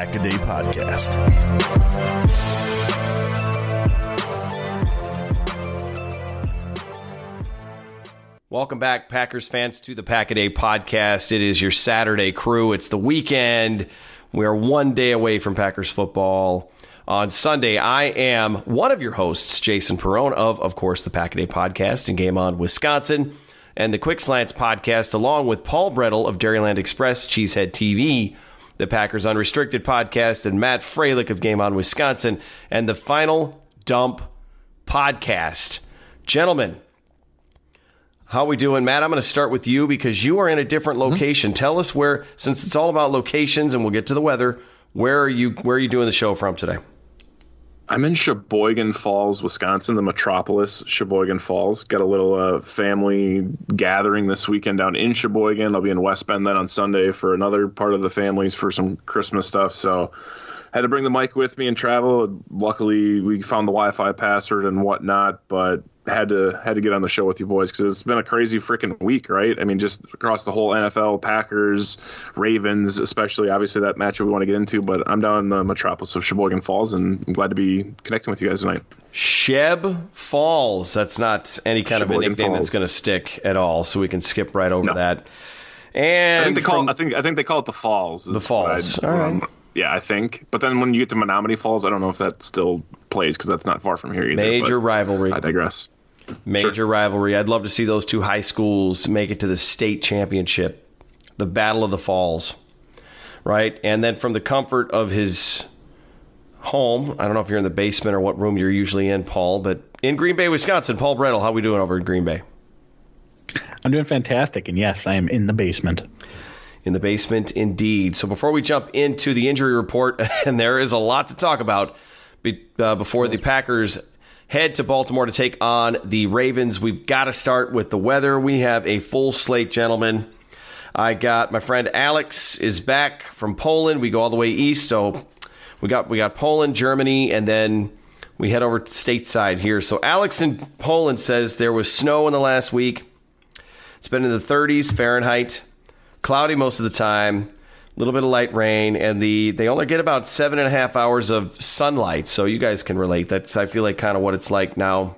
Pack a Day Podcast. Welcome back, Packers fans, to the Pack a Day Podcast. It is your Saturday crew. It's the weekend. We are one day away from Packers football on Sunday. I am one of your hosts, Jason Perone of, of course, the Pack a Day podcast and Game On Wisconsin and the Quick Slants podcast, along with Paul Bretl of Dairyland Express, Cheesehead TV, the Packers Unrestricted podcast, and Matt Froelich of Game On Wisconsin, and the Final Dump podcast. Gentlemen, how are we doing, Matt? I'm going to start with you because you are in a different mm-hmm. location. Mm-hmm. Tell us where, since it's all about locations, and we'll get to the weather. Where are you? Where are you doing the show from today? I'm in Sheboygan Falls, Wisconsin, the metropolis, Sheboygan Falls. Got a little uh, family gathering this weekend down in Sheboygan. I'll be in West Bend then on Sunday for another part of the families for some Christmas stuff. So had to bring the mic with me and travel. Luckily, we found the Wi-Fi password and whatnot, but had to had to get on the show with you boys because it's been a crazy freaking week, right? I mean, just across the whole NFL, Packers, Ravens, especially obviously that matchup we want to get into. But I'm down in the metropolis of Sheboygan Falls, and I'm glad to be connecting with you guys tonight. Sheb Falls. That's not any kind Sheboygan of a nickname Falls. that's going to stick at all, so we can skip right over no. that. And I think they call it, I think I think they call it the Falls. The Falls. All right. Um, yeah, I think. But then when you get to Menomonee Falls, I don't know if that still plays because that's not far from here either. Major rivalry. I digress. Major sure. rivalry. I'd love to see those two high schools make it to the state championship, the Battle of the Falls, right? And then from the comfort of his home, I don't know if you're in the basement or what room you're usually in, Paul, but in Green Bay, Wisconsin, Paul Bretl, how are we doing over in Green Bay? I'm doing fantastic, and yes, I am in the basement in the basement indeed. So before we jump into the injury report, and there is a lot to talk about uh, before the Packers head to Baltimore to take on the Ravens, we've got to start with the weather. We have a full slate, gentlemen. I got my friend Alex is back from Poland. We go all the way east, so we got we got Poland, Germany, and then we head over to stateside here. So Alex in Poland says there was snow in the last week. It's been in the 30s Fahrenheit cloudy most of the time, little bit of light rain, and the they only get about seven and a half hours of sunlight. So you guys can relate. That's I feel like kind of what it's like now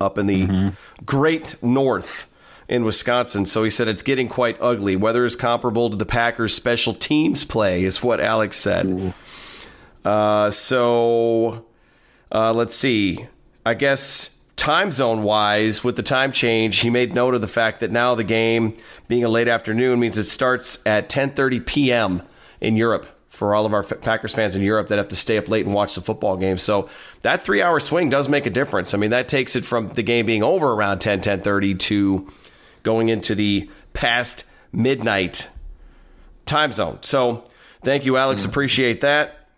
up in the mm-hmm. great north in Wisconsin. So he said it's getting quite ugly. Weather is comparable to the Packers' special teams play, is what Alex said. Uh, so uh, let's see. I guess time zone wise, with the time change, he made note of the fact that now the game being a late afternoon means it starts at 10:30 p.m. in Europe for all of our Packers fans in Europe that have to stay up late and watch the football game. So that three hour swing does make a difference. I mean, that takes it from the game being over around 10, 10.30 to going into the past midnight time zone. So thank you, Alex. Mm-hmm. Appreciate that.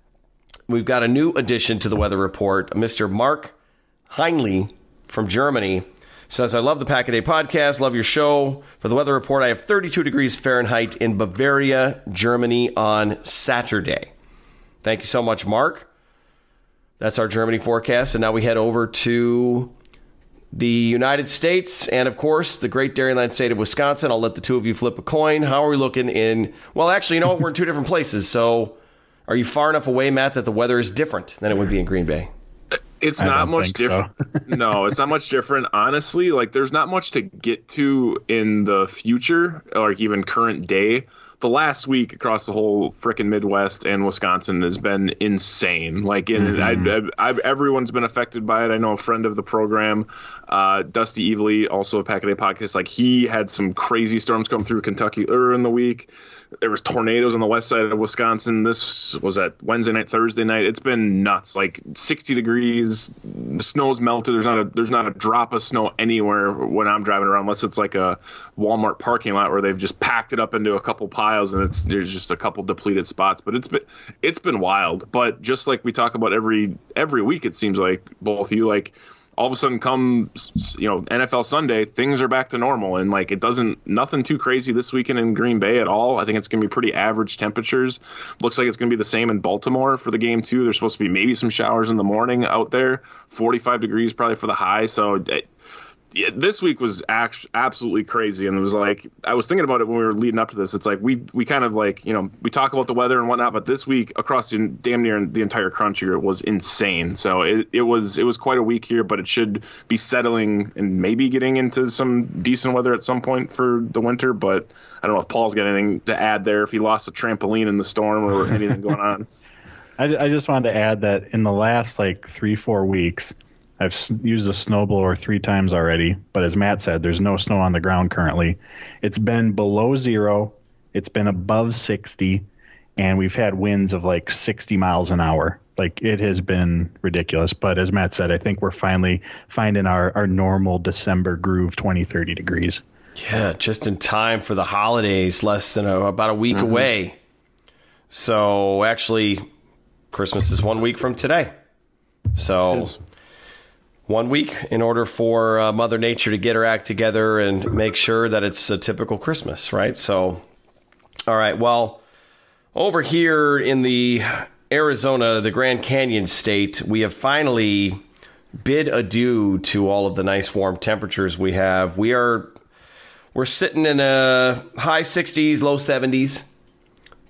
We've got a new addition to the weather report, Mr. Mark Heinley from Germany says, I love the Pack a Day podcast, love your show. For the weather report, I have 32 degrees Fahrenheit in Bavaria, Germany on Saturday. Thank you so much, Mark. That's our Germany forecast. And now we head over to the United States, and of course, the great Dairyland state of Wisconsin. I'll let the two of you flip a coin. How are we looking in? Well, actually, you know what? We're in two different places. So, are you far enough away, Matt, that the weather is different than it would be in Green Bay? It's I not much different. no, it's not much different. Honestly, like there's not much to get to in the future, or like even current day. The last week across the whole frickin' Midwest and Wisconsin has been insane. Like, in, I, I, I, everyone's been affected by it. I know a friend of the program, uh, Dusty Evely, also a Pack a Day podcast. Like, he had some crazy storms come through Kentucky earlier in the week there was tornadoes on the west side of Wisconsin. This was at Wednesday night, Thursday night. It's been nuts. Like 60 degrees. The snow's melted. There's not a there's not a drop of snow anywhere when I'm driving around, unless it's like a Walmart parking lot where they've just packed it up into a couple piles and it's there's just a couple depleted spots. But it's been it's been wild. But just like we talk about every every week, it seems like both you like all of a sudden come you know NFL Sunday things are back to normal. And like it doesn't nothing too crazy this weekend in Green Bay at all. I think it's going to be pretty average temperatures. Looks like it's going to be the same in Baltimore for the game too. There's supposed to be maybe some showers in the morning out there. 45 degrees probably for the high. So it, yeah, this week was act- absolutely crazy, and it was like I was thinking about it when we were leading up to this. It's like we we kind of like you know we talk about the weather and whatnot, but this week across the, damn near the entire country it was insane. So it, it was it was quite a week here, but it should be settling and maybe getting into some decent weather at some point for the winter. But I don't know if Paul's got anything to add there. If he lost a trampoline in the storm or anything going on. I, I just wanted to add that in the last like three four weeks I've used a snowblower three times already, but as Matt said, there's no snow on the ground currently. It's been below zero, it's been above 60, and we've had winds of like 60 miles an hour. Like it has been ridiculous. But as Matt said, I think we're finally finding our, our normal December groove 20, 30 degrees. Yeah, just in time for the holidays, less than a, about a week mm-hmm. away. So actually, Christmas is one week from today. So one week in order for uh, Mother Nature to get her act together and make sure that it's a typical Christmas, right? So, all right, well, over here in the Arizona, the Grand Canyon state, we have finally bid adieu to all of the nice warm temperatures we have. We are we're sitting in a high 60s, low 70s,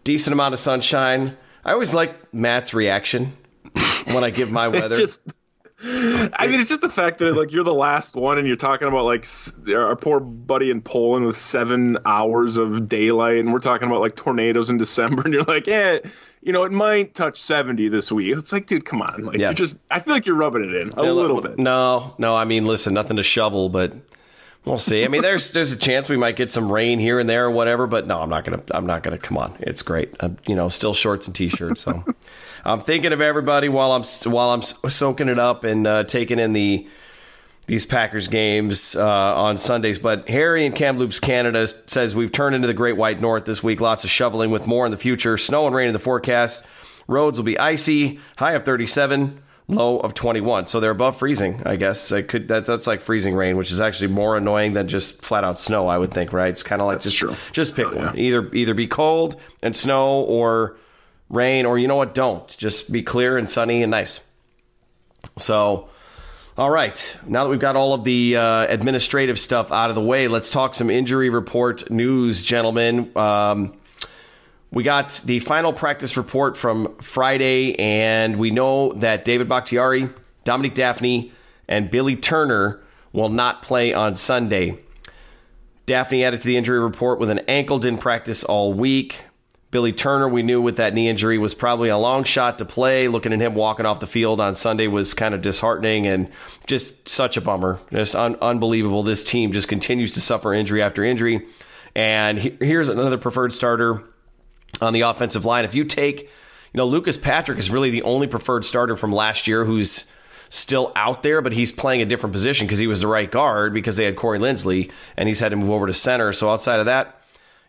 decent amount of sunshine. I always like Matt's reaction when I give my weather. Just I mean, it's just the fact that like you're the last one, and you're talking about like our poor buddy in Poland with seven hours of daylight, and we're talking about like tornadoes in December, and you're like, yeah, you know, it might touch seventy this week. It's like, dude, come on, like yeah. you just, I feel like you're rubbing it in a yeah, little bit. No, no, I mean, listen, nothing to shovel, but we'll see. I mean, there's there's a chance we might get some rain here and there or whatever, but no, I'm not gonna, I'm not gonna. Come on, it's great. I'm, you know, still shorts and t-shirts, so. I'm thinking of everybody while I'm while I'm soaking it up and uh, taking in the these Packers games uh, on Sundays. But Harry in Kamloops, Canada says we've turned into the Great White North this week. Lots of shoveling with more in the future. Snow and rain in the forecast. Roads will be icy. High of 37 low of 21 so they're above freezing i guess I could that's that's like freezing rain which is actually more annoying than just flat out snow i would think right it's kind of like that's just true. just pick oh, one either either be cold and snow or rain, or you know what, don't. Just be clear and sunny and nice. So, all right. Now that we've got all of the uh, administrative stuff out of the way, let's talk some injury report news, gentlemen. Um, we got the final practice report from Friday, and we know that David Bakhtiari, Dominique Dafney, and Billy Turner will not play on Sunday. Dafney added to the injury report with an ankle, didn't practice all week. Billy Turner, we knew with that knee injury was probably a long shot to play. Looking at him walking off the field on Sunday was kind of disheartening and just such a bummer. Just un- unbelievable. This team just continues to suffer injury after injury. And he- here's another preferred starter on the offensive line. If you take, you know, Lucas Patrick is really the only preferred starter from last year who's still out there, but he's playing a different position because he was the right guard because they had Corey Linsley and he's had to move over to center. So outside of that,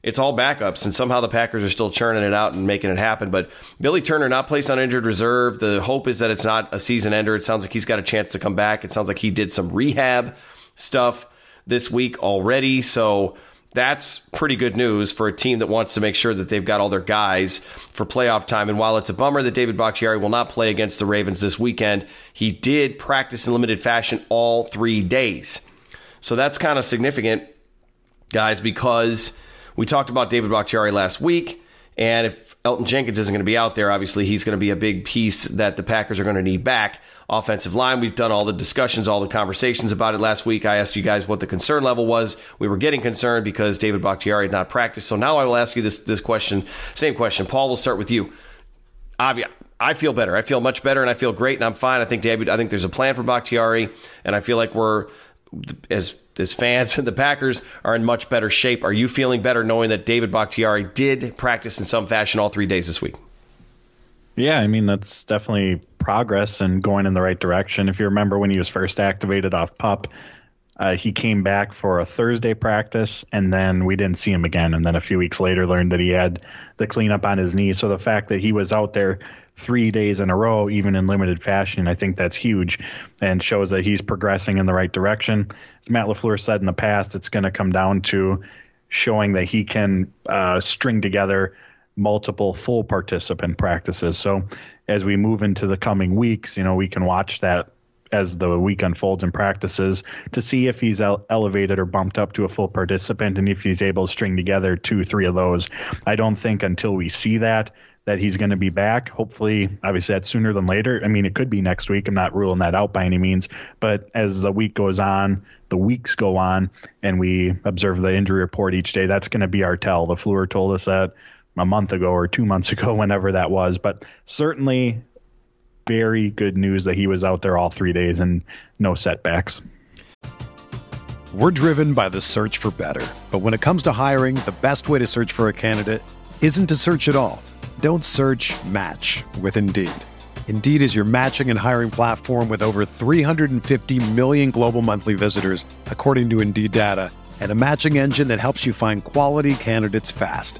it's all backups, and somehow the Packers are still churning it out and making it happen. But Billy Turner not placed on injured reserve. The hope is that it's not a season ender. It sounds like he's got a chance to come back. It sounds like he did some rehab stuff this week already. So that's pretty good news for a team that wants to make sure that they've got all their guys for playoff time. And while it's a bummer that David Bakhtiari will not play against the Ravens this weekend, he did practice in limited fashion all three days. So that's kind of significant, guys, because we talked about David Bakhtiari last week. And if Elgton Jenkins isn't going to be out there, obviously he's going to be a big piece that the Packers are going to need back. Offensive line, we've done all the discussions, all the conversations about it last week. I asked you guys what the concern level was. We were getting concerned because David Bakhtiari had not practiced. So now I will ask you this this question, same question. Paul, we'll start with you. Avi, I feel better. I feel much better, and I feel great, and I'm fine. I think David. I think there's a plan for Bakhtiari, and I feel like we're as as fans and the Packers are in much better shape. Are you feeling better knowing that David Bakhtiari did practice in some fashion all three days this week? Yeah, I mean that's definitely progress and going in the right direction. If you remember when he was first activated off pup, uh, he came back for a Thursday practice, and then we didn't see him again. And then a few weeks later, learned that he had the cleanup on his knee. So the fact that he was out there three days in a row, even in limited fashion, I think that's huge and shows that he's progressing in the right direction. As Matt LaFleur said in the past, it's going to come down to showing that he can uh, string together multiple full participant practices. So as we move into the coming weeks, you know, we can watch that as the week unfolds and practices to see if he's elevated or bumped up to a full participant and if he's able to string together two, three of those. I don't think until we see that that he's going to be back. Hopefully, obviously, that's sooner than later. I mean, it could be next week. I'm not ruling that out by any means. But as the week goes on, the weeks go on, and we observe the injury report each day, that's going to be our tell. LaFleur told us that a month ago or two months ago, whenever that was. But certainly, very good news that he was out there all three days and no setbacks. We're driven by the search for better. But when it comes to hiring, the best way to search for a candidate isn't to search at all. Don't search match with Indeed. Indeed is your matching and hiring platform with over 350 million global monthly visitors, according to Indeed data, and a matching engine that helps you find quality candidates fast.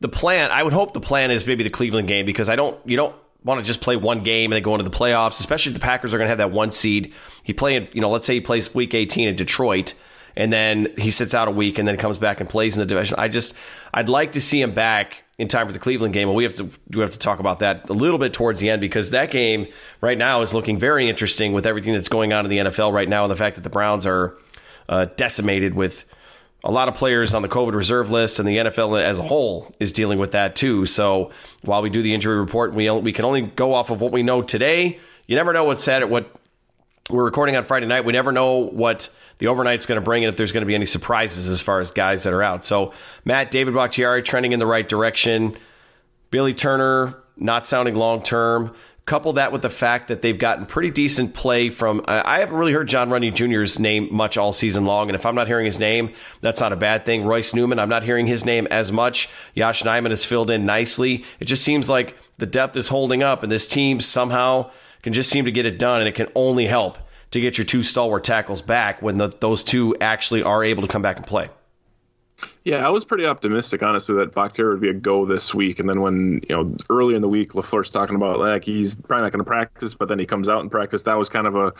the plan, I would hope the plan is maybe the Cleveland game because I don't, you don't want to just play one game and then go into the playoffs, especially if the Packers are going to have that one seed. He played, you know, let's say he plays week 18 in Detroit and then he sits out a week and then comes back and plays in the division. I just, I'd like to see him back in time for the Cleveland game. Well, we have to, we have to talk about that a little bit towards the end because that game right now is looking very interesting with everything that's going on in the NFL right now and the fact that the Browns are uh, decimated with a lot of players on the COVID reserve list, and the NFL as a whole is dealing with that too. So while we do the injury report, we we can only go off of what we know today. You never know what's said at what we're recording on Friday night. We never know what the overnight's going to bring and if there's going to be any surprises as far as guys that are out. So, Matt, David Bakhtiari trending in the right direction. Billy Turner not sounding long term. Couple that with the fact that they've gotten pretty decent play from. I haven't really heard John Runyan Jr.'s name much all season long, and if I'm not hearing his name, that's not a bad thing. Royce Newman, I'm not hearing his name as much. Yosh Nijman has filled in nicely. It just seems like the depth is holding up, and this team somehow can just seem to get it done, and it can only help to get your two stalwart tackles back when the, those two actually are able to come back and play. Yeah, I was pretty optimistic, honestly, that Bakhtiari would be a go this week. And then when, you know, early in the week, LaFleur's talking about, like, he's probably not going to practice, but then he comes out and practice. That was kind of a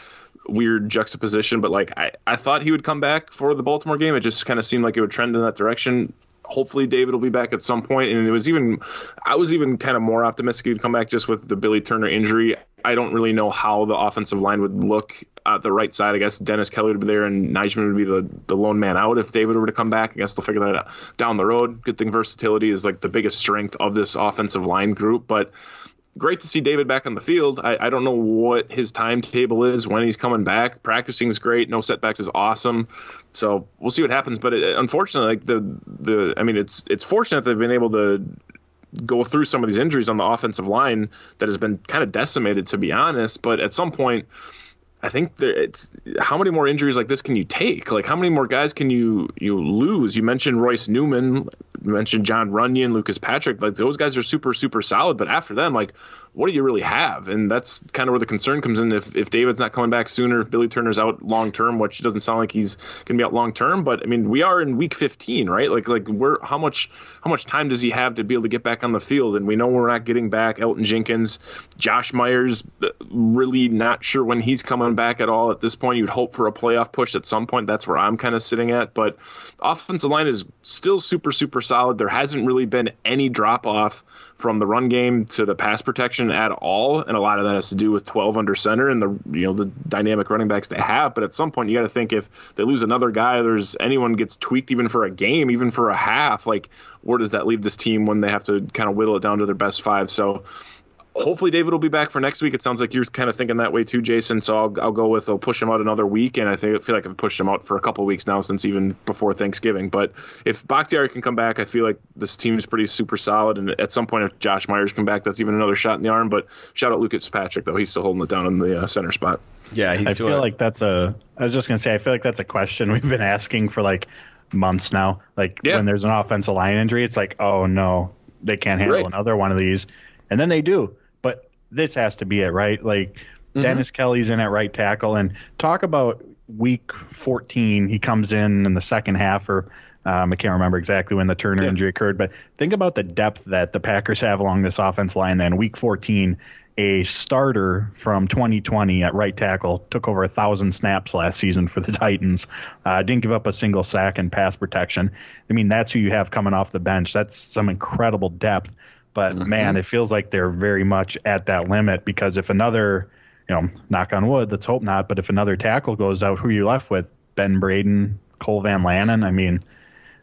weird juxtaposition. But, like, I, I thought he would come back for the Baltimore game. It just kind of seemed like it would trend in that direction. Hopefully, David will be back at some point. And it was even, I was even kind of more optimistic he'd come back just with the Billy Turner injury. I don't really know how the offensive line would look at the right side. I guess Dennis Kelly would be there and Nijman would be the, the lone man out if David were to come back. I guess they'll figure that out down the road. Good thing versatility is like the biggest strength of this offensive line group. But great to see David back on the field. I, I don't know what his timetable is when he's coming back. Practicing is great. No setbacks is awesome. So we'll see what happens. But it, unfortunately, like the the I mean, it's it's fortunate they've been able to go through some of these injuries on the offensive line that has been kind of decimated, to be honest. But at some point, I think there, it's how many more injuries like this can you take? Like how many more guys can you you lose? You mentioned Royce Newman, you mentioned John Runyan, Lucas Patrick. Like those guys are super super solid, but after them, like what do you really have? And that's kind of where the concern comes in. If if David's not coming back sooner, if Billy Turner's out long term, which doesn't sound like he's going to be out long term, but I mean we are in week 15, right? Like like we're how much how much time does he have to be able to get back on the field? And we know we're not getting back Elgton Jenkins, Josh Myers, uh, really not sure when he's coming back at all. At this point, you'd hope for a playoff push at some point. That's where I'm kind of sitting at. But offensive line is still super super solid. There hasn't really been any drop off from the run game to the pass protection at all, and a lot of that has to do with 12 under center and the you know the dynamic running backs they have. But at some point, you got to think if they lose another guy, there's anyone gets tweaked even for a game, even for a half, like where does that leave this team when they have to kind of whittle it down to their best five? So hopefully David will be back for next week. It sounds like you're kind of thinking that way too, Jason. So I'll, I'll go with I'll push him out another week, and I think I feel like I've pushed him out for a couple weeks now since even before Thanksgiving. But if Bakhtiari can come back, I feel like this team is pretty super solid. And at some point, if Josh Myers come back, that's even another shot in the arm. But shout out Lucas Patrick though; he's still holding it down in the uh, center spot. Yeah, I feel it. like that's a. I was just gonna say, I feel like that's a question we've been asking for like months now. Like yeah. when there's an offensive line injury, it's like, oh no, they can't handle right. another one of these, and then they do this has to be it, right? Like mm-hmm. Dennis Kelly's in at right tackle, and talk about week 14. He comes in in the second half, or um, I can't remember exactly when the Turner yeah. injury occurred, but think about the depth that the Packers have along this offense line. Then week 14, a starter from 2020 at right tackle took over a thousand snaps last season for the Titans. Uh, didn't give up a single sack in pass protection. I mean, that's who you have coming off the bench. That's some incredible depth. But mm-hmm. man, it feels like they're very much at that limit because if another, you know, knock on wood, let's hope not, but if another tackle goes out, who are you left with? Ben Braden, Cole Van Lanen? I mean,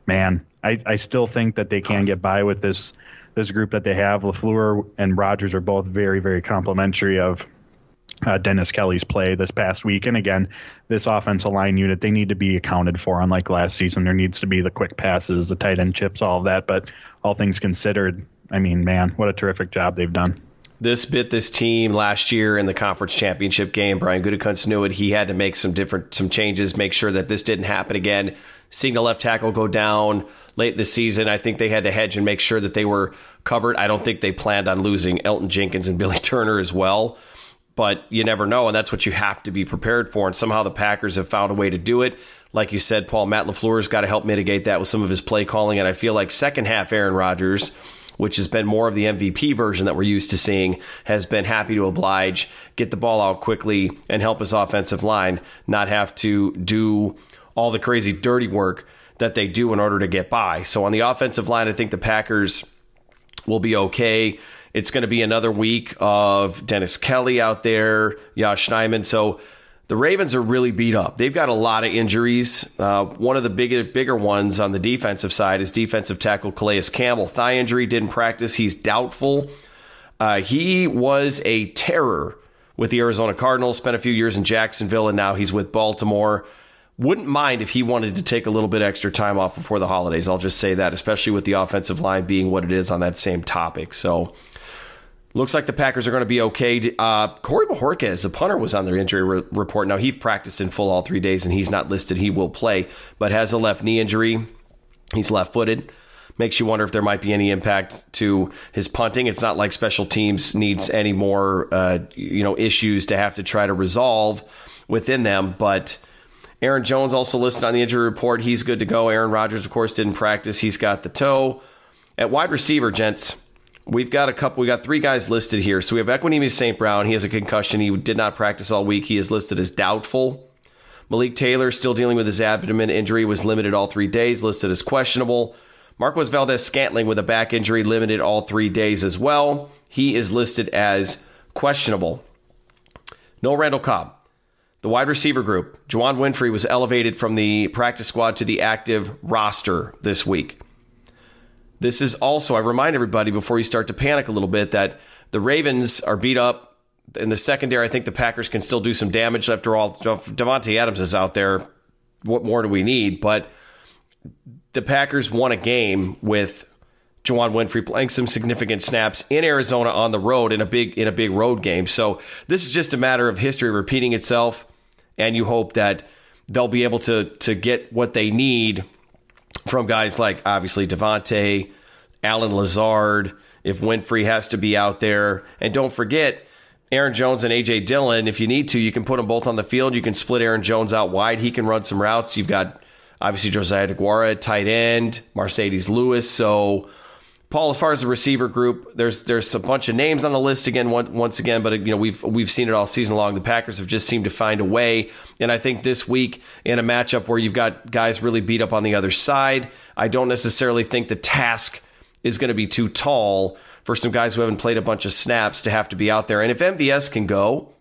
man, I, I still think that they can get by with this this group that they have. LaFleur and Rodgers are both very, very complimentary of uh, Dennis Kelly's play this past week. And again, this offensive line unit, they need to be accounted for. Unlike last season, there needs to be the quick passes, the tight end chips, all of that. But all things considered, I mean, man, what a terrific job they've done. This bit this team last year in the conference championship game. Brian Gutekunst knew it. He had to make some different some changes, make sure that this didn't happen again. Seeing the left tackle go down late this season, I think they had to hedge and make sure that they were covered. I don't think they planned on losing Elgton Jenkins and Billy Turner as well but you never know, and that's what you have to be prepared for. And somehow the Packers have found a way to do it. Like you said, Paul Matt LaFleur's got to help mitigate that with some of his play calling. And I feel like second half Aaron Rodgers which has been more of the MVP version that we're used to seeing, has been happy to oblige, get the ball out quickly, and help his offensive line not have to do all the crazy dirty work that they do in order to get by. So on the offensive line, I think the Packers will be okay. It's going to be another week of Dennis Kelly out there, Yosh Nijman. So the Ravens are really beat up. They've got a lot of injuries. Uh, one of the bigger bigger ones on the defensive side is defensive tackle Calais Campbell. Thigh injury, didn't practice. He's doubtful. Uh, he was a terror with the Arizona Cardinals, spent a few years in Jacksonville, and now he's with Baltimore. Wouldn't mind if he wanted to take a little bit extra time off before the holidays. I'll just say that, especially with the offensive line being what it is on that same topic. So, looks like the Packers are going to be okay. Uh, Corey Bojorquez, the punter, was on their injury re- report. Now, he practiced in full all three days, and he's not listed. He will play, but has a left knee injury. He's left footed makes you wonder if there might be any impact to his punting. It's not like special teams needs any more uh, you know issues to have to try to resolve within them, but. Aaron Jones also listed on the injury report. He's good to go. Aaron Rodgers, of course, didn't practice. He's got the toe. At wide receiver, gents, we've got a couple. We got three guys listed here. So we have Equanimeous St. Brown. He has a concussion. He did not practice all week. He is listed as doubtful. Malik Taylor still dealing with his abdomen injury. Was limited all three days. Listed as questionable. Marquez Valdes Scantling with a back injury, limited all three days as well. He is listed as questionable. No Randall Cobb. The wide receiver group, Juwann Winfree was elevated from the practice squad to the active roster this week. This is also, I remind everybody before you start to panic a little bit, that the Ravens are beat up in the secondary. I think the Packers can still do some damage. After all, Davante Adams is out there. What more do we need? But the Packers won a game with Juwann Winfree playing some significant snaps in Arizona on the road in a big in a big road game. So this is just a matter of history repeating itself, and you hope that they'll be able to to get what they need from guys like obviously Davante, Allen Lazard, if Winfree has to be out there, and don't forget. Aaron Jones and AJ Dillon, if you need to, you can put them both on the field. You can split Aaron Jones out wide. He can run some routes. You've got Obviously, Josiah DeGuara, tight end, Marcedes Lewis. So, Paul, as far as the receiver group, there's there's a bunch of names on the list again. once again, but you know we've we've seen it all season long. The Packers have just seemed to find a way, and I think this week in a matchup where you've got guys really beat up on the other side, I don't necessarily think the task is going to be too tall for some guys who haven't played a bunch of snaps to have to be out there. And if MVS can go,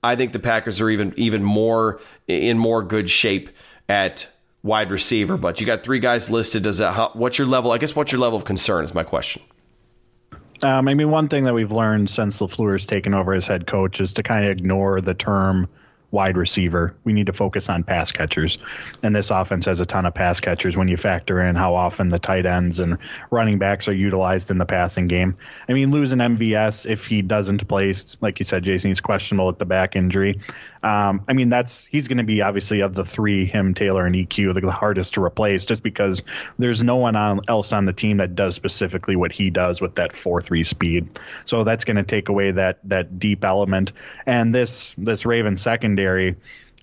I think the Packers are even even more in more good shape at wide receiver, but you got three guys listed. Does that? What's your level? I guess what's your level of concern is my question. Um, I mean, one thing that we've learned since LaFleur's taken over as head coach is to kind of ignore the term wide receiver. We need to focus on pass catchers. And this offense has a ton of pass catchers when you factor in how often the tight ends and running backs are utilized in the passing game. I mean, losing MVS if he doesn't play, like you said, Jason, he's questionable with the back injury. Um, I mean, that's he's going to be obviously of the three, him, Taylor, and EQ, the hardest to replace, just because there's no one on, else on the team that does specifically what he does with that four three speed. So that's going to take away that that deep element. And this this Raven secondary,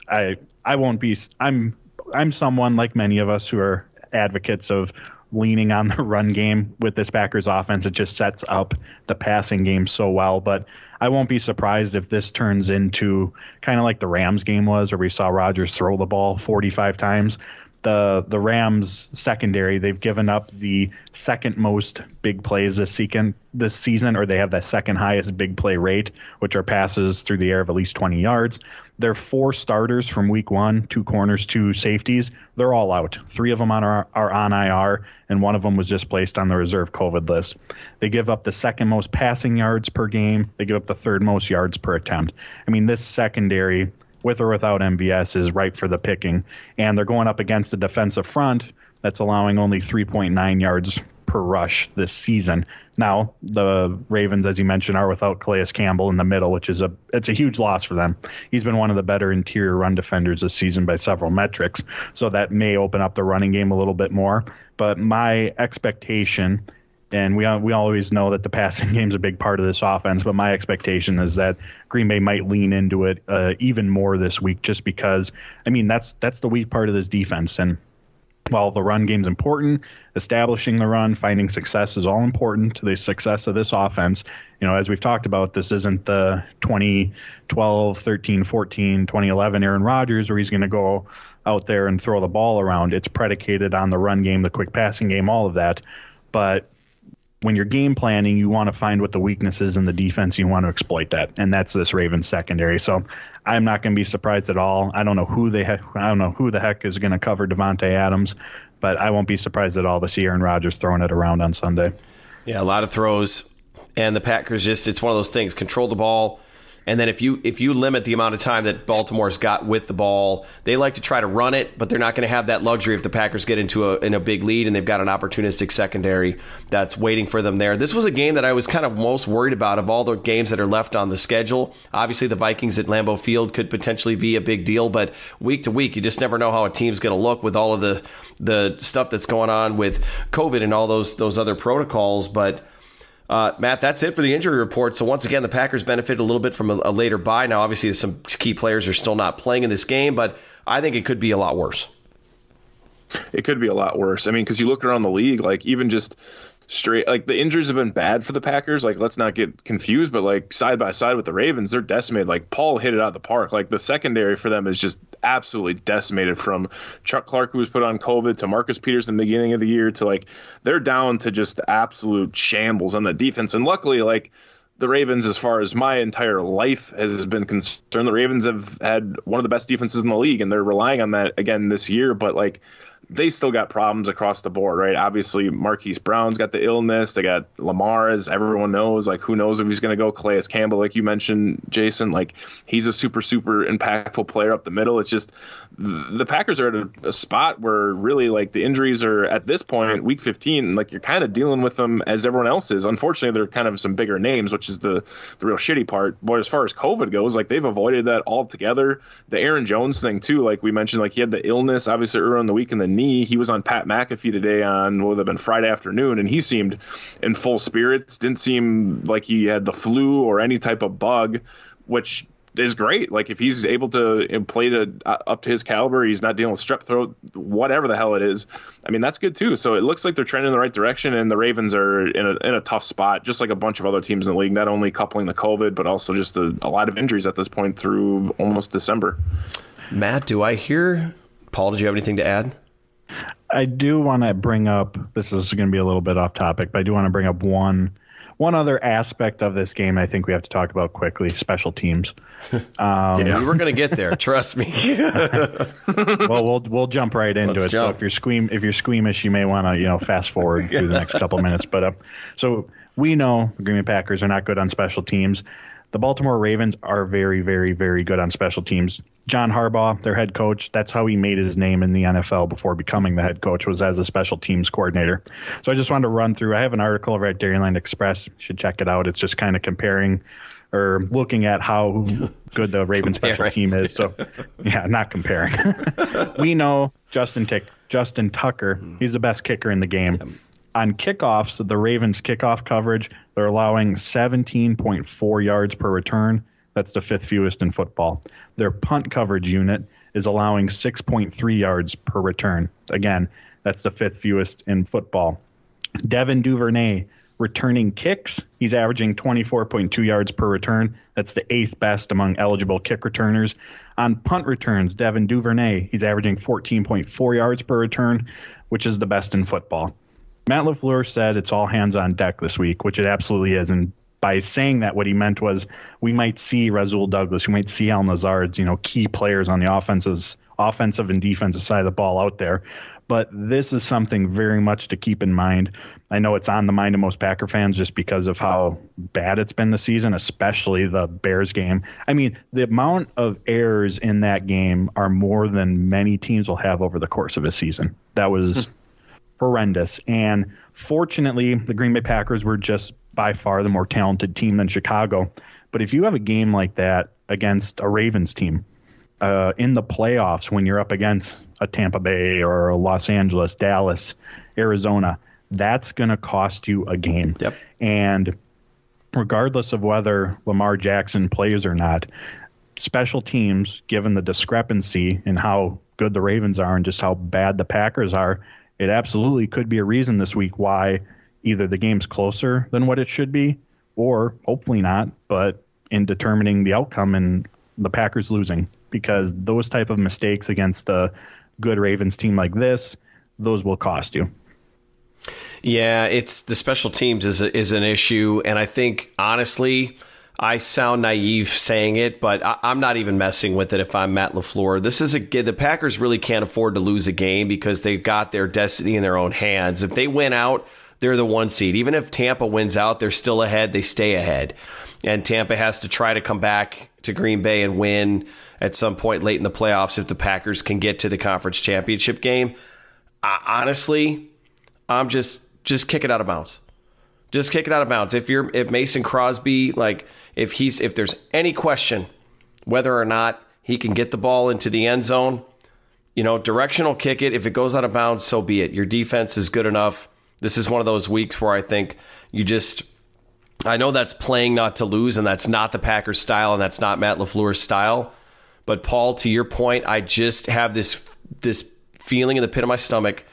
I I won't be. I'm I'm someone like many of us who are advocates of leaning on the run game with this Packers offense. It just sets up the passing game so well. But I won't be surprised if this turns into kind of like the Rams game was, where we saw Rodgers throw the ball 45 times the the Rams secondary they've given up the second most big plays this season this season or they have the second highest big play rate which are passes through the air of at least 20 yards. Their four starters from week 1 two corners two safeties. They're all out. Three of them on are, are on IR and one of them was just placed on the reserve covid list. They give up the second most passing yards per game. They give up the third most yards per attempt. I mean this secondary with or without MVS, is ripe for the picking. And they're going up against a defensive front that's allowing only 3.9 yards per rush this season. Now, the Ravens, as you mentioned, are without Calais Campbell in the middle, which is a it's a huge loss for them. He's been one of the better interior run defenders this season by several metrics, so that may open up the running game a little bit more. But my expectation and we we always know that the passing game is a big part of this offense. But my expectation is that Green Bay might lean into it uh, even more this week, just because I mean that's that's the weak part of this defense. And while the run game's important, establishing the run, finding success is all important to the success of this offense. You know, as we've talked about, this isn't the 2012, 13, 14, 2011 Aaron Rodgers where he's going to go out there and throw the ball around. It's predicated on the run game, the quick passing game, all of that. But when you're game planning, you want to find what the weakness is in the defense. You want to exploit that, and that's this Ravens secondary. So I'm not going to be surprised at all. I don't know who they ha- I don't know who the heck is going to cover Davante Adams, but I won't be surprised at all to see Aaron Rodgers throwing it around on Sunday. Yeah, a lot of throws, and the Packers just it's one of those things. Control the ball And then if you if you limit the amount of time that Baltimore's got with the ball, they like to try to run it, but they're not going to have that luxury if the Packers get into a in a big lead and they've got an opportunistic secondary that's waiting for them there. This was a game that I was kind of most worried about of all the games that are left on the schedule. Obviously, the Vikings at Lambeau Field could potentially be a big deal, but week to week, you just never know how a team's going to look with all of the the stuff that's going on with COVID and all those those other protocols, but uh, Matt, that's it for the injury report. So once again, the Packers benefited a little bit from a, a later bye. Now, obviously, some key players are still not playing in this game, but I think it could be a lot worse. It could be a lot worse. I mean, because you look around the league, like even just straight like the injuries have been bad for the Packers. Like let's not get confused, but like side by side with the Ravens, they're decimated. Like Paul hit it out of the park. Like the secondary for them is just absolutely decimated from Chuck Clark who was put on COVID to Marcus Peters in the beginning of the year to like they're down to just absolute shambles on the defense. And luckily, like the Ravens, as far as my entire life has been concerned, the Ravens have had one of the best defenses in the league, and they're relying on that again this year. But like they still got problems across the board, right? Obviously, Marquise Brown's got the illness. They got Lamar, as everyone knows. Like, who knows if he's going to go? Calais Campbell, like you mentioned, Jason, like he's a super, super impactful player up the middle. It's just the Packers are at a, a spot where really, like, the injuries are at this point, week 15, like you're kind of dealing with them as everyone else is. Unfortunately, they're kind of some bigger names, which is the the real shitty part. But as far as COVID goes, like they've avoided that altogether. The Aaron Jones thing too, like we mentioned, like he had the illness obviously earlier in the week in the knee knee. He was on Pat McAfee today on what would have been Friday afternoon, and he seemed in full spirits. Didn't seem like he had the flu or any type of bug, which is great. Like if he's able to play to uh, up to his caliber, he's not dealing with strep throat, whatever the hell it is. I mean, that's good too. So it looks like they're trending in the right direction, and the Ravens are in a, in a tough spot, just like a bunch of other teams in the league. Not only coupling the COVID, but also just a, a lot of injuries at this point through almost December. Matt, do I hear? Paul, did you have anything to add? I do want to bring up. This is going to be a little bit off topic, but I do want to bring up one one other aspect of this game. I think we have to talk about quickly: special teams. Um, yeah, we were going to get there. Trust me. well, we'll we'll jump right into Let's it. Jump. So if you're squeam if you're squeamish, you may want to you know fast forward through the next couple minutes. But uh, so we know the Green Bay Packers are not good on special teams. The Baltimore Ravens are very, very, very good on special teams. John Harbaugh, their head coach, that's how he made his name in the NFL before becoming the head coach was as a special teams coordinator. So I just wanted to run through. I have an article over at Dairyland Express. You should check it out. It's just kind of comparing or looking at how good the Ravens special team is. So yeah, not comparing. we know Justin Tick, Justin Tucker, he's the best kicker in the game on kickoffs, the Ravens kickoff coverage, they're allowing 17.4 yards per return. That's the fifth fewest in football. Their punt coverage unit is allowing 6.3 yards per return. Again, that's the fifth fewest in football. Devin Duvernay returning kicks, he's averaging 24.2 yards per return. That's the eighth best among eligible kick returners. On punt returns, Devin Duvernay, he's averaging 14.4 yards per return, which is the best in football. Matt LaFleur said it's all hands on deck this week, which it absolutely is. And by saying that, what he meant was we might see Rasul Douglas, we might see Al Lazards, you know, key players on the offenses, offensive and defensive side of the ball out there. But this is something very much to keep in mind. I know it's on the mind of most Packer fans just because of how bad it's been this season, especially the Bears game. I mean, the amount of errors in that game are more than many teams will have over the course of a season. That was hmm horrendous. And fortunately, the Green Bay Packers were just by far the more talented team than Chicago. But if you have a game like that against a Ravens team uh, in the playoffs, when you're up against a Tampa Bay or a Los Angeles, Dallas, Arizona, that's going to cost you a game. Yep. And regardless of whether Lamar Jackson plays or not, special teams, given the discrepancy in how good the Ravens are and just how bad the Packers are, it absolutely could be a reason this week why either the game's closer than what it should be, or hopefully not, but in determining the outcome and the Packers losing because those type of mistakes against a good Ravens team like this, those will cost you. Yeah, it's the special teams is a, is an issue, and I think honestly I sound naive saying it, but I, am not even messing with it if I'm Matt LaFleur. This is a the Packers really can't afford to lose a game because they've got their destiny in their own hands. If they win out, they're the one seed. Even if Tampa wins out, they're still ahead. They stay ahead. And Tampa has to try to come back to Green Bay and win at some point late in the playoffs if the Packers can get to the conference championship game. I, honestly, I'm just just kick it out of bounds. Just kick it out of bounds. If you're if Mason Crosby like if he's if there's any question whether or not he can get the ball into the end zone, you know, directional kick it. If it goes out of bounds, so be it. Your defense is good enough. This is one of those weeks where I think you just I know that's playing not to lose and that's not the Packers style and that's not Matt LaFleur's style. But Paul, to your point, I just have this this feeling in the pit of my stomach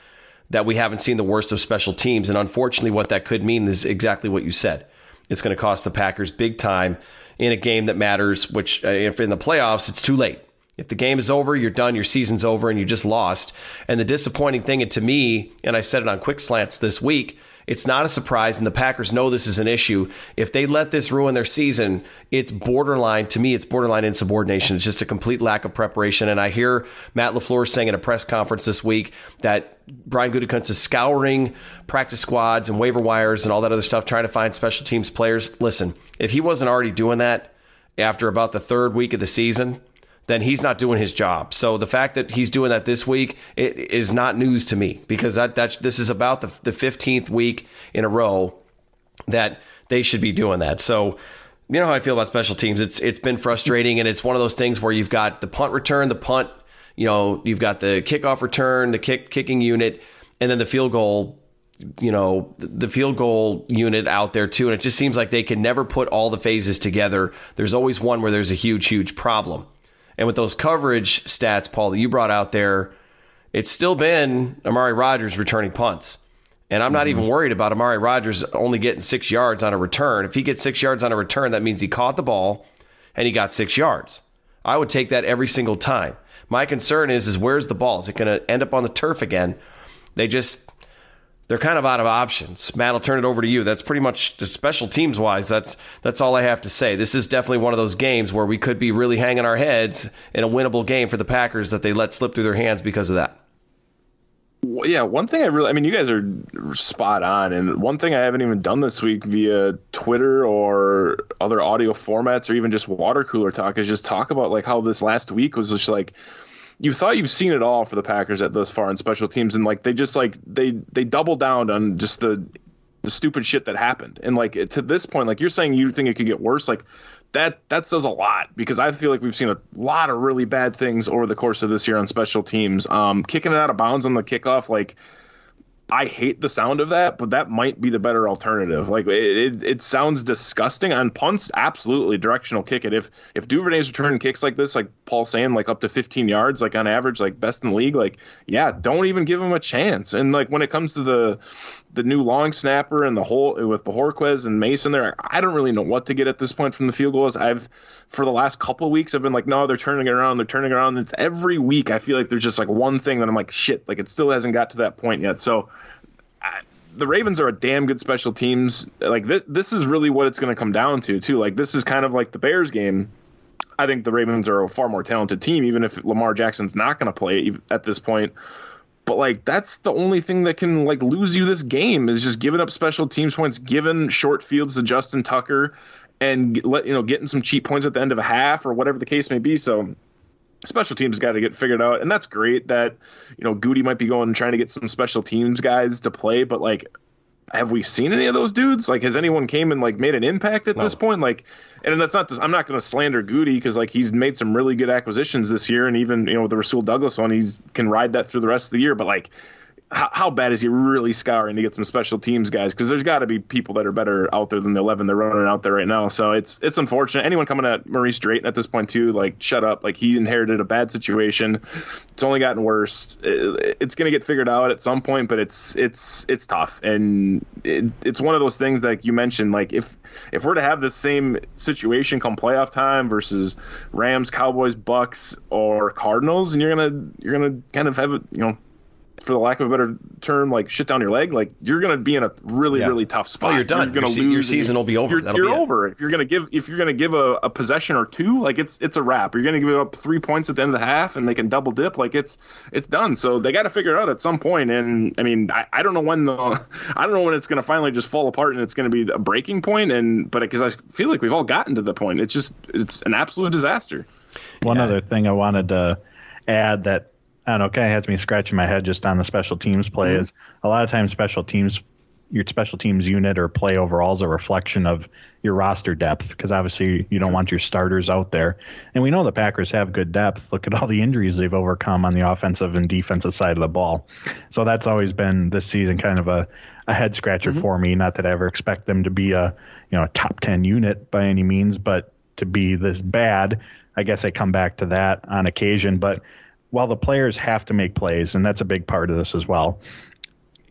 that we haven't seen the worst of special teams. And unfortunately, what that could mean is exactly what you said. It's going to cost the Packers big time in a game that matters, which, uh, if in the playoffs, it's too late. If the game is over, you're done, your season's over, and you just lost. And the disappointing thing, to me, and I said it on Quick Slants this week, it's not a surprise, and the Packers know this is an issue. If they let this ruin their season, it's borderline, to me, it's borderline insubordination. It's just a complete lack of preparation. And I hear Matt LaFleur saying at a press conference this week that Brian Gutekunst is scouring practice squads and waiver wires and all that other stuff, trying to find special teams players. Listen, if he wasn't already doing that after about the third week of the season, then he's not doing his job. So the fact that he's doing that this week it is not news to me because that that this is about the the 15th week in a row that they should be doing that. So you know how I feel about special teams. It's it's been frustrating and it's one of those things where you've got the punt return, the punt, you know, you've got the kickoff return, the kick kicking unit, and then the field goal you know the field goal unit out there too and it just seems like they can never put all the phases together there's always one where there's a huge huge problem and with those coverage stats, Paul, that you brought out there, it's still been Amari Rodgers returning punts. And I'm not mm-hmm. even worried about Amari Rodgers only getting six yards on a return. If he gets six yards on a return, that means he caught the ball and he got six yards. I would take that every single time. My concern is, is where's the ball? Is it going to end up on the turf again? They just they're kind of out of options. Matt, I'll turn it over to you. That's pretty much special teams wise. That's that's all I have to say. This is definitely one of those games where we could be really hanging our heads in a winnable game for the Packers that they let slip through their hands because of that. Yeah, one thing I really, I mean, you guys are spot on. And one thing I haven't even done this week via Twitter or other audio formats or even just water cooler talk is just talk about like how this last week was just like you thought you've seen it all for the Packers at thus far in special teams, and like they just like they they double down on just the the stupid shit that happened, and like to this point, like you're saying you think it could get worse, like that that says a lot because I feel like we've seen a lot of really bad things over the course of this year on special teams. Um, kicking it out of bounds on the kickoff, like I hate the sound of that, but that might be the better alternative. Like it, it, it, sounds disgusting on punts. Absolutely, directional kick it. If if Duvernay's returning kicks like this, like Paul saying, like up to 15 yards, like on average, like best in the league, like yeah, don't even give him a chance. And like when it comes to the the new long snapper and the whole with Bojorquez and Mason there, I don't really know what to get at this point from the field goals. I've for the last couple weeks, I've been like, no, they're turning it around, they're turning it around. And it's every week I feel like there's just like one thing that I'm like, shit, like it still hasn't got to that point yet. So I, the Ravens are a damn good special teams. Like this, this is really what it's going to come down to too. Like this is kind of like the Bears game. I think the Ravens are a far more talented team, even if Lamar Jackson's not going to play at this point. But like that's the only thing that can like lose you this game is just giving up special teams points, giving short fields to Justin Tucker, and let you know getting some cheap points at the end of a half or whatever the case may be. So special teams got to get figured out, and that's great that you know Goody might be going and trying to get some special teams guys to play, but like. Have we seen any of those dudes? Like, has anyone came and like made an impact at no. this point? Like, and that's not. I'm not going to slander Goody because like he's made some really good acquisitions this year, and even you know with the Rasul Douglas one, he can ride that through the rest of the year. But like, how, how bad is he really scouring to get some special teams guys? Because there's got to be people that are better out there than the 11 they're running out there right now. So it's it's unfortunate. Anyone coming at Maurice Drayton at this point too, like shut up. Like he inherited a bad situation. It's only gotten worse. It, it's gonna get figured out at some point, but it's it's it's tough, and it, it's one of those things that you mentioned. Like if if we're to have the same situation come playoff time versus Rams, Cowboys, Bucks, or Cardinals, and you're gonna you're gonna kind of have you know for the lack of a better term, like shit down your leg, like you're going to be in a really, Yeah. really tough spot. Oh, you're done. You're going Your to se- your lose. and season will be over. You're, That'll you're be it. over. If you're going to give, if you're going to give a, a possession or two, like it's it's a wrap. You're going to give up three points at the end of the half, and they can double dip. Like it's it's done. So they got to figure it out at some point. And I mean, I, I don't know when the I don't know when it's going to finally just fall apart and it's going to be a breaking point. And but because I feel like we've all gotten to the point, it's just it's an absolute disaster. One Yeah. other thing I wanted to add that I don't know, kind of has me scratching my head just on the special teams play mm-hmm. is a lot of times special teams, your special teams unit or play overall is a reflection of your roster depth because obviously you don't want your starters out there. And we know the Packers have good depth. Look at all the injuries they've overcome on the offensive and defensive side of the ball. So that's always been this season kind of a, a head scratcher mm-hmm. for me. Not that I ever expect them to be a you know a top ten unit by any means, but to be this bad, I guess I come back to that on occasion. But while the players have to make plays, and that's a big part of this as well,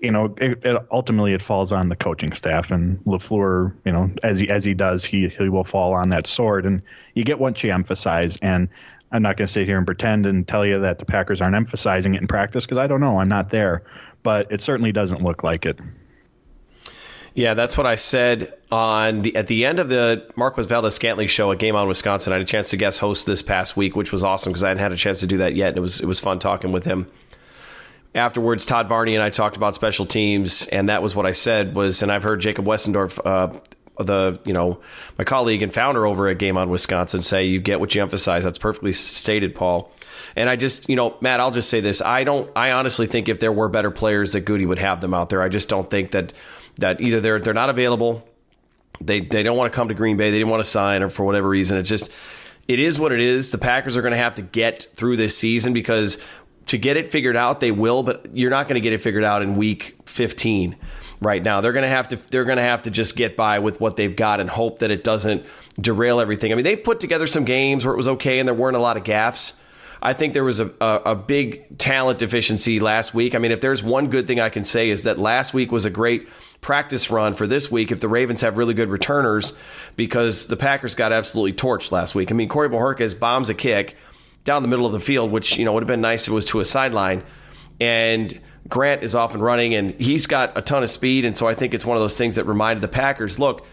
you know, it, it, ultimately it falls on the coaching staff and Lafleur. You know, as he as he does, he he will fall on that sword, and you get what you emphasize. And I'm not going to sit here and pretend and tell you that the Packers aren't emphasizing it in practice because I don't know. I'm not there, but it certainly doesn't look like it. Yeah, that's what I said on the at the end of the Marquez Valdes-Scantling show at Game On Wisconsin. I had a chance to guest host this past week, which was awesome because I hadn't had a chance to do that yet, and it was it was fun talking with him. Afterwards, Todd Varney and I talked about special teams, and that was what I said was, and I've heard Jacob Westendorf, uh, the you know my colleague and founder over at Game On Wisconsin, say you get what you emphasize. That's perfectly stated, Paul. And I just, you know, Matt, I'll just say this: I don't, I honestly think if there were better players, that Goody would have them out there. I just don't think that that either they're they're not available, they they don't want to come to Green Bay, they didn't want to sign, or for whatever reason, it's just it is what it is. The Packers are going to have to get through this season because to get it figured out, they will, but you're not going to get it figured out in week 15 right now. They're going to have to they're going to have to just get by with what they've got and hope that it doesn't derail everything. I mean, they've put together some games where it was okay and there weren't a lot of gaffes. I think there was a, a, a big talent deficiency last week. I mean, if there's one good thing I can say is that last week was a great practice run for this week if the Ravens have really good returners because the Packers got absolutely torched last week. I mean, Corey Bojorquez bombs a kick down the middle of the field, which, you know, would have been nice if it was to a sideline. And Grant is off and running and he's got a ton of speed. And so I think it's one of those things that reminded the Packers, look,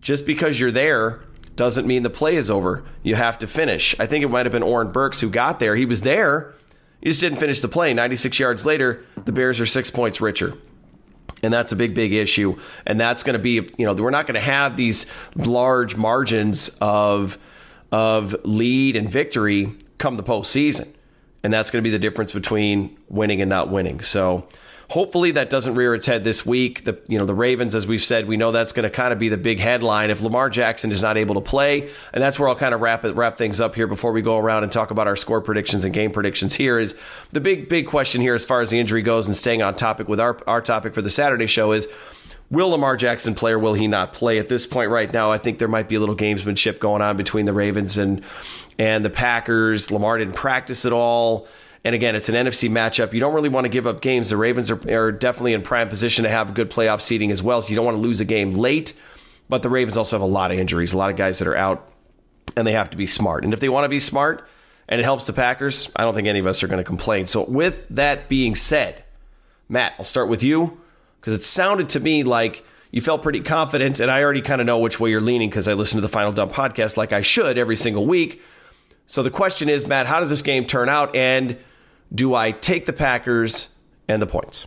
just because you're there doesn't mean the play is over. You have to finish. I think it might have been Oren Burks who got there. He was there. He just didn't finish the play. 96 yards later, the Bears are six points richer. And that's a big, big issue. And that's going to be, you know, we're not going to have these large margins of of lead and victory come the postseason. And that's going to be the difference between winning and not winning. So hopefully that doesn't rear its head this week. The you know the Ravens, as we've said, we know that's going to kind of be the big headline if Lamar Jackson is not able to play, and that's where I'll kind of wrap it, wrap things up here before we go around and talk about our score predictions and game predictions. Here is the big big question here as far as the injury goes, and staying on topic with our our topic for the Saturday show is. Will Lamar Jackson play or will he not play? At this point, right now, I think there might be a little gamesmanship going on between the Ravens and and the Packers. Lamar didn't practice at all. And again, it's an NFC matchup. You don't really want to give up games. The Ravens are, are definitely in prime position to have good playoff seeding as well. So you don't want to lose a game late. But the Ravens also have a lot of injuries, a lot of guys that are out, and they have to be smart. And if they want to be smart and it helps the Packers, I don't think any of us are going to complain. So, with that being said, Matt, I'll start with you because it sounded to me like you felt pretty confident, and I already kind of know which way you're leaning because I listen to the Final Dump podcast like I should every single week. So the question is, Matt, how does this game turn out? And do I take the Packers and the points?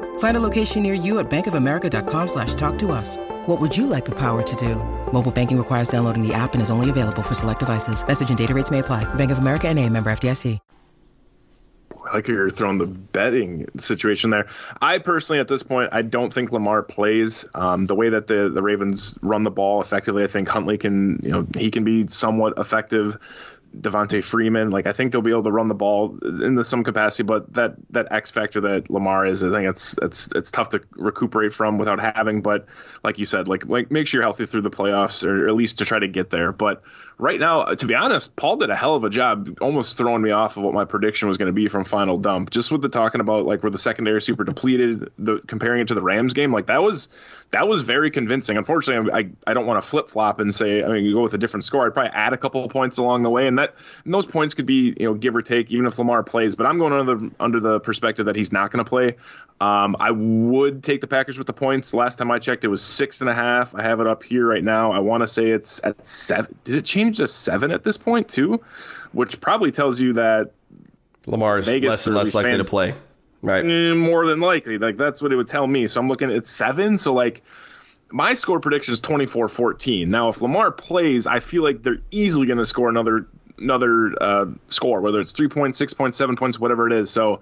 Find a location near you at bankofamerica.com slash talk to us. What would you like the power to do? Mobile banking requires downloading the app and is only available for select devices. Message and data rates may apply. Bank of America and a member FDIC. I like you're throwing the betting situation there. I personally, at this point, I don't think Lamar plays. Um, the way that the the Ravens run the ball effectively, I think Huntley can, you know, he can be somewhat effective. Devonta Freeman. Like I think they'll be able to run the ball in some capacity, but that that X factor that Lamar is, I think it's it's it's tough to recuperate from without having. But like you said, like like make sure you're healthy through the playoffs, or at least to try to get there. But right now, to be honest, Paul did a hell of a job, almost throwing me off of what my prediction was going to be from Final Dump. Just with the talking about like where the secondary super depleted, the comparing it to the Rams game, like that was that was very convincing. Unfortunately, I I don't want to flip flop and say I mean you go with a different score. I'd probably add a couple of points along the way, and that and those points could be you know give or take even if Lamar plays. But I'm going under the under the perspective that he's not going to play. Um, I would take the Packers with the points. Last time I checked, it was six and a half. I have it up here right now. I want to say it's at seven. Did it change to seven at this point too? Which probably tells you that Lamar is Vegas less and less likely fan, to play. Right. Mm, more than likely. Like that's what it would tell me. So I'm looking at seven. So like my score prediction is 24-14. Now if Lamar plays, I feel like they're easily going to score another another uh, score, whether it's three points, six points, seven points, whatever it is. So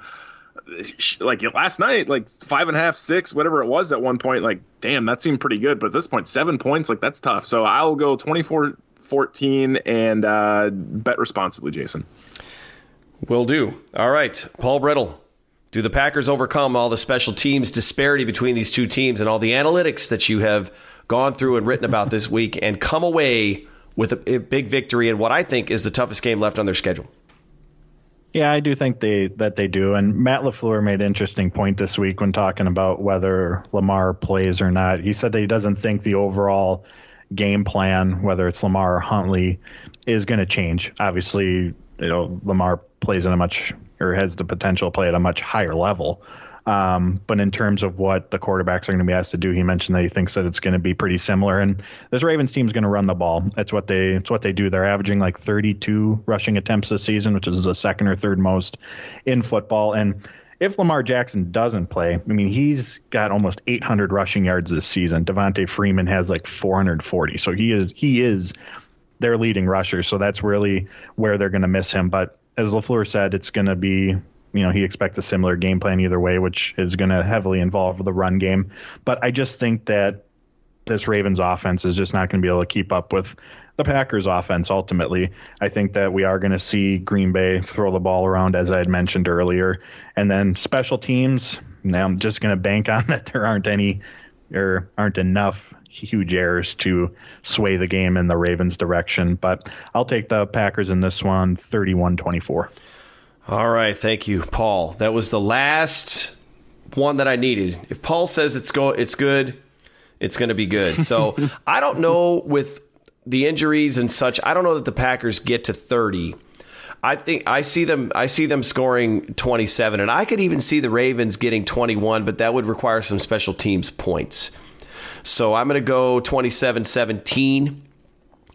like last night, like five and a half, six, whatever it was at one point, like, damn, that seemed pretty good. But at this point, seven points, like, that's tough. So I'll go 24 14 and uh, bet responsibly, Jason. Will do. All right. Paul Bretl. Do the Packers overcome all the special teams disparity between these two teams and all the analytics that you have gone through and written about this week and come away with a, big victory in what I think is the toughest game left on their schedule? Yeah, I do think they that they do. And Matt LaFleur made an interesting point this week when talking about whether Lamar plays or not. He said that he doesn't think the overall game plan, whether it's Lamar or Huntley, is going to change. Obviously, you know, Lamar plays in a much or has the potential to play at a much higher level. Um, but in terms of what the quarterbacks are going to be asked to do, he mentioned that he thinks that it's going to be pretty similar. And this Ravens team is going to run the ball. That's what they it's what they do. They're averaging like 32 rushing attempts this season, which is the second or third most in football. And if Lamar Jackson doesn't play, I mean, he's got almost 800 rushing yards this season. Devonta Freeman has like 440. So he is he is their leading rusher. So that's really where they're going to miss him. But as LaFleur said, it's going to be you know he expects a similar game plan either way, which is going to heavily involve the run game. But I just think that this Ravens offense is just not going to be able to keep up with the Packers offense ultimately. I think that we are going to see Green Bay throw the ball around as I had mentioned earlier. And then special teams, now I'm just going to bank on that there aren't any or aren't enough huge errors to sway the game in the Ravens direction, but I'll take the Packers in this one 31-24. All right, thank you, Paul. That was the last one that I needed. If Paul says it's go it's good, it's going to be good. So, I don't know with the injuries and such, I don't know that the Packers get to 30. I think I see them I see them scoring 27 and I could even see the Ravens getting 21, but that would require some special teams points. So I'm going to go 27-17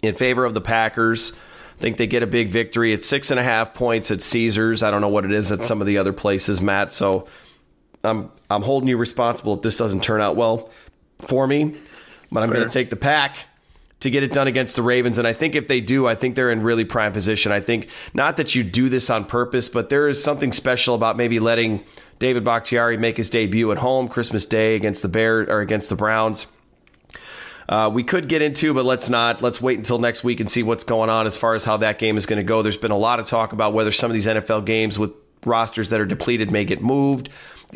in favor of the Packers I think they get a big victory. It's six and a half points at Caesars. I don't know what it is at some of the other places, Matt. So I'm I'm holding you responsible if this doesn't turn out well for me. But I'm going to take the pack to get it done against the Ravens. And I think if they do, I think they're in really prime position. I think not that you do this on purpose, but there is something special about maybe letting David Bakhtiari make his debut at home Christmas Day against the Bears or against the Browns uh, we could get into, but let's not. Let's wait until next week and see what's going on as far as how that game is going to go. There's been a lot of talk about whether some of these NFL games with rosters that are depleted may get moved.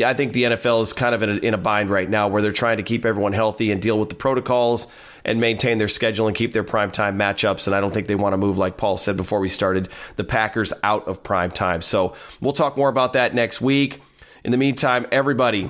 I think the NFL is kind of in a, in a bind right now where they're trying to keep everyone healthy and deal with the protocols and maintain their schedule and keep their primetime matchups. And I don't think they want to move, like Paul said before we started, the Packers out of prime time. So we'll talk more about that next week. In the meantime, everybody,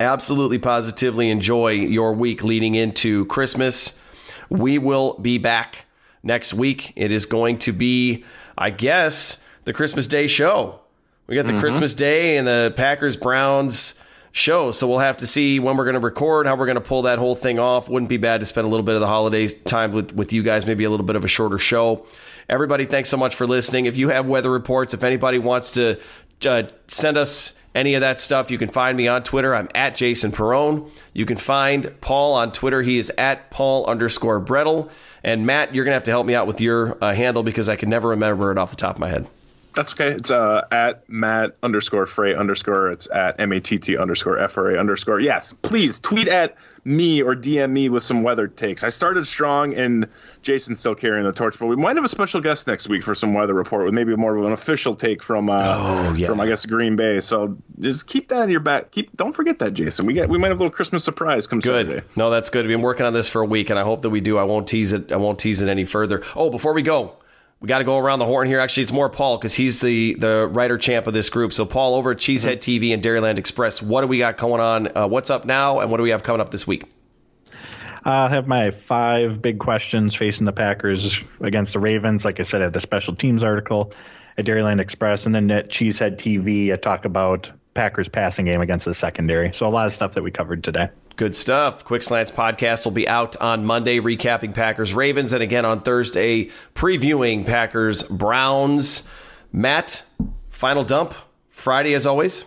absolutely positively enjoy your week leading into Christmas. We will be back next week. It is going to be, I guess, the Christmas Day show. We got the mm-hmm. Christmas Day and the Packers Browns show. So we'll have to see when we're going to record, how we're going to pull that whole thing off. Wouldn't be bad to spend a little bit of the holidays time with, with you guys, maybe a little bit of a shorter show. Everybody, thanks so much for listening. If you have weather reports, if anybody wants to uh, send us any of that stuff, you can find me on Twitter. I'm at Jason Perone. You can find Paul on Twitter. He is at Paul underscore Bretl. And Matt, you're going to have to help me out with your uh, handle because I can never remember it off the top of my head. That's okay. It's uh, at Matt underscore Frey underscore. It's at M A T T underscore F R A underscore. Yes, please tweet at me or DM me with some weather takes. I started strong and Jason's still carrying the torch, but we might have a special guest next week for some weather report with maybe more of an official take from uh, oh, yeah. from I guess Green Bay. So just keep that in your back. Keep don't forget that, Jason. We get we might have a little Christmas surprise come good. Saturday. No, that's good. We've been working on this for a week, and I hope that we do. I won't tease it. I won't tease it any further. Oh, before we go we got to go around the horn here. Actually, it's more Paul because he's the the writer champ of this group. So, Paul, over at Cheesehead mm-hmm. TV and Dairyland Express, what do we got going on? Uh, what's up now, and what do we have coming up this week? I have my five big questions facing the Packers against the Ravens. Like I said, I have the special teams article at Dairyland Express, and then at Cheesehead TV, I talk about Packers passing game against the secondary. So a lot of stuff that we covered today. Good stuff. Quick Slants podcast will be out on Monday, recapping Packers Ravens, and again on Thursday, previewing Packers Browns. Matt, final dump Friday as always.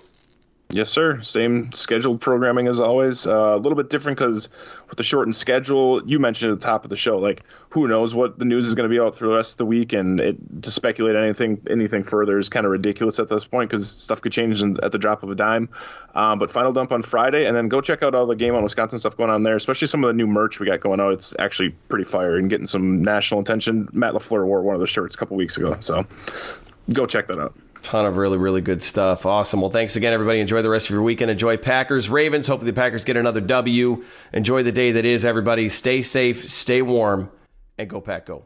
Yes, sir. Same scheduled programming as always. Uh, a little bit different because with the shortened schedule, you mentioned at the top of the show, like who knows what the news is going to be out through the rest of the week, and it, to speculate anything anything further is kind of ridiculous at this point because stuff could change in, at the drop of a dime. Um, but final dump on Friday, and then go check out all the game on Wisconsin stuff going on there, especially some of the new merch we got going out. It's actually pretty fire and getting some national attention. Matt Lafleur wore one of the shirts a couple weeks ago, so go check that out ton of really, really good stuff. Awesome. Well, thanks again, everybody. Enjoy the rest of your weekend. Enjoy Packers, Ravens. Hopefully, the Packers get another W. Enjoy the day that is, everybody. Stay safe, stay warm, and go, Pack, go.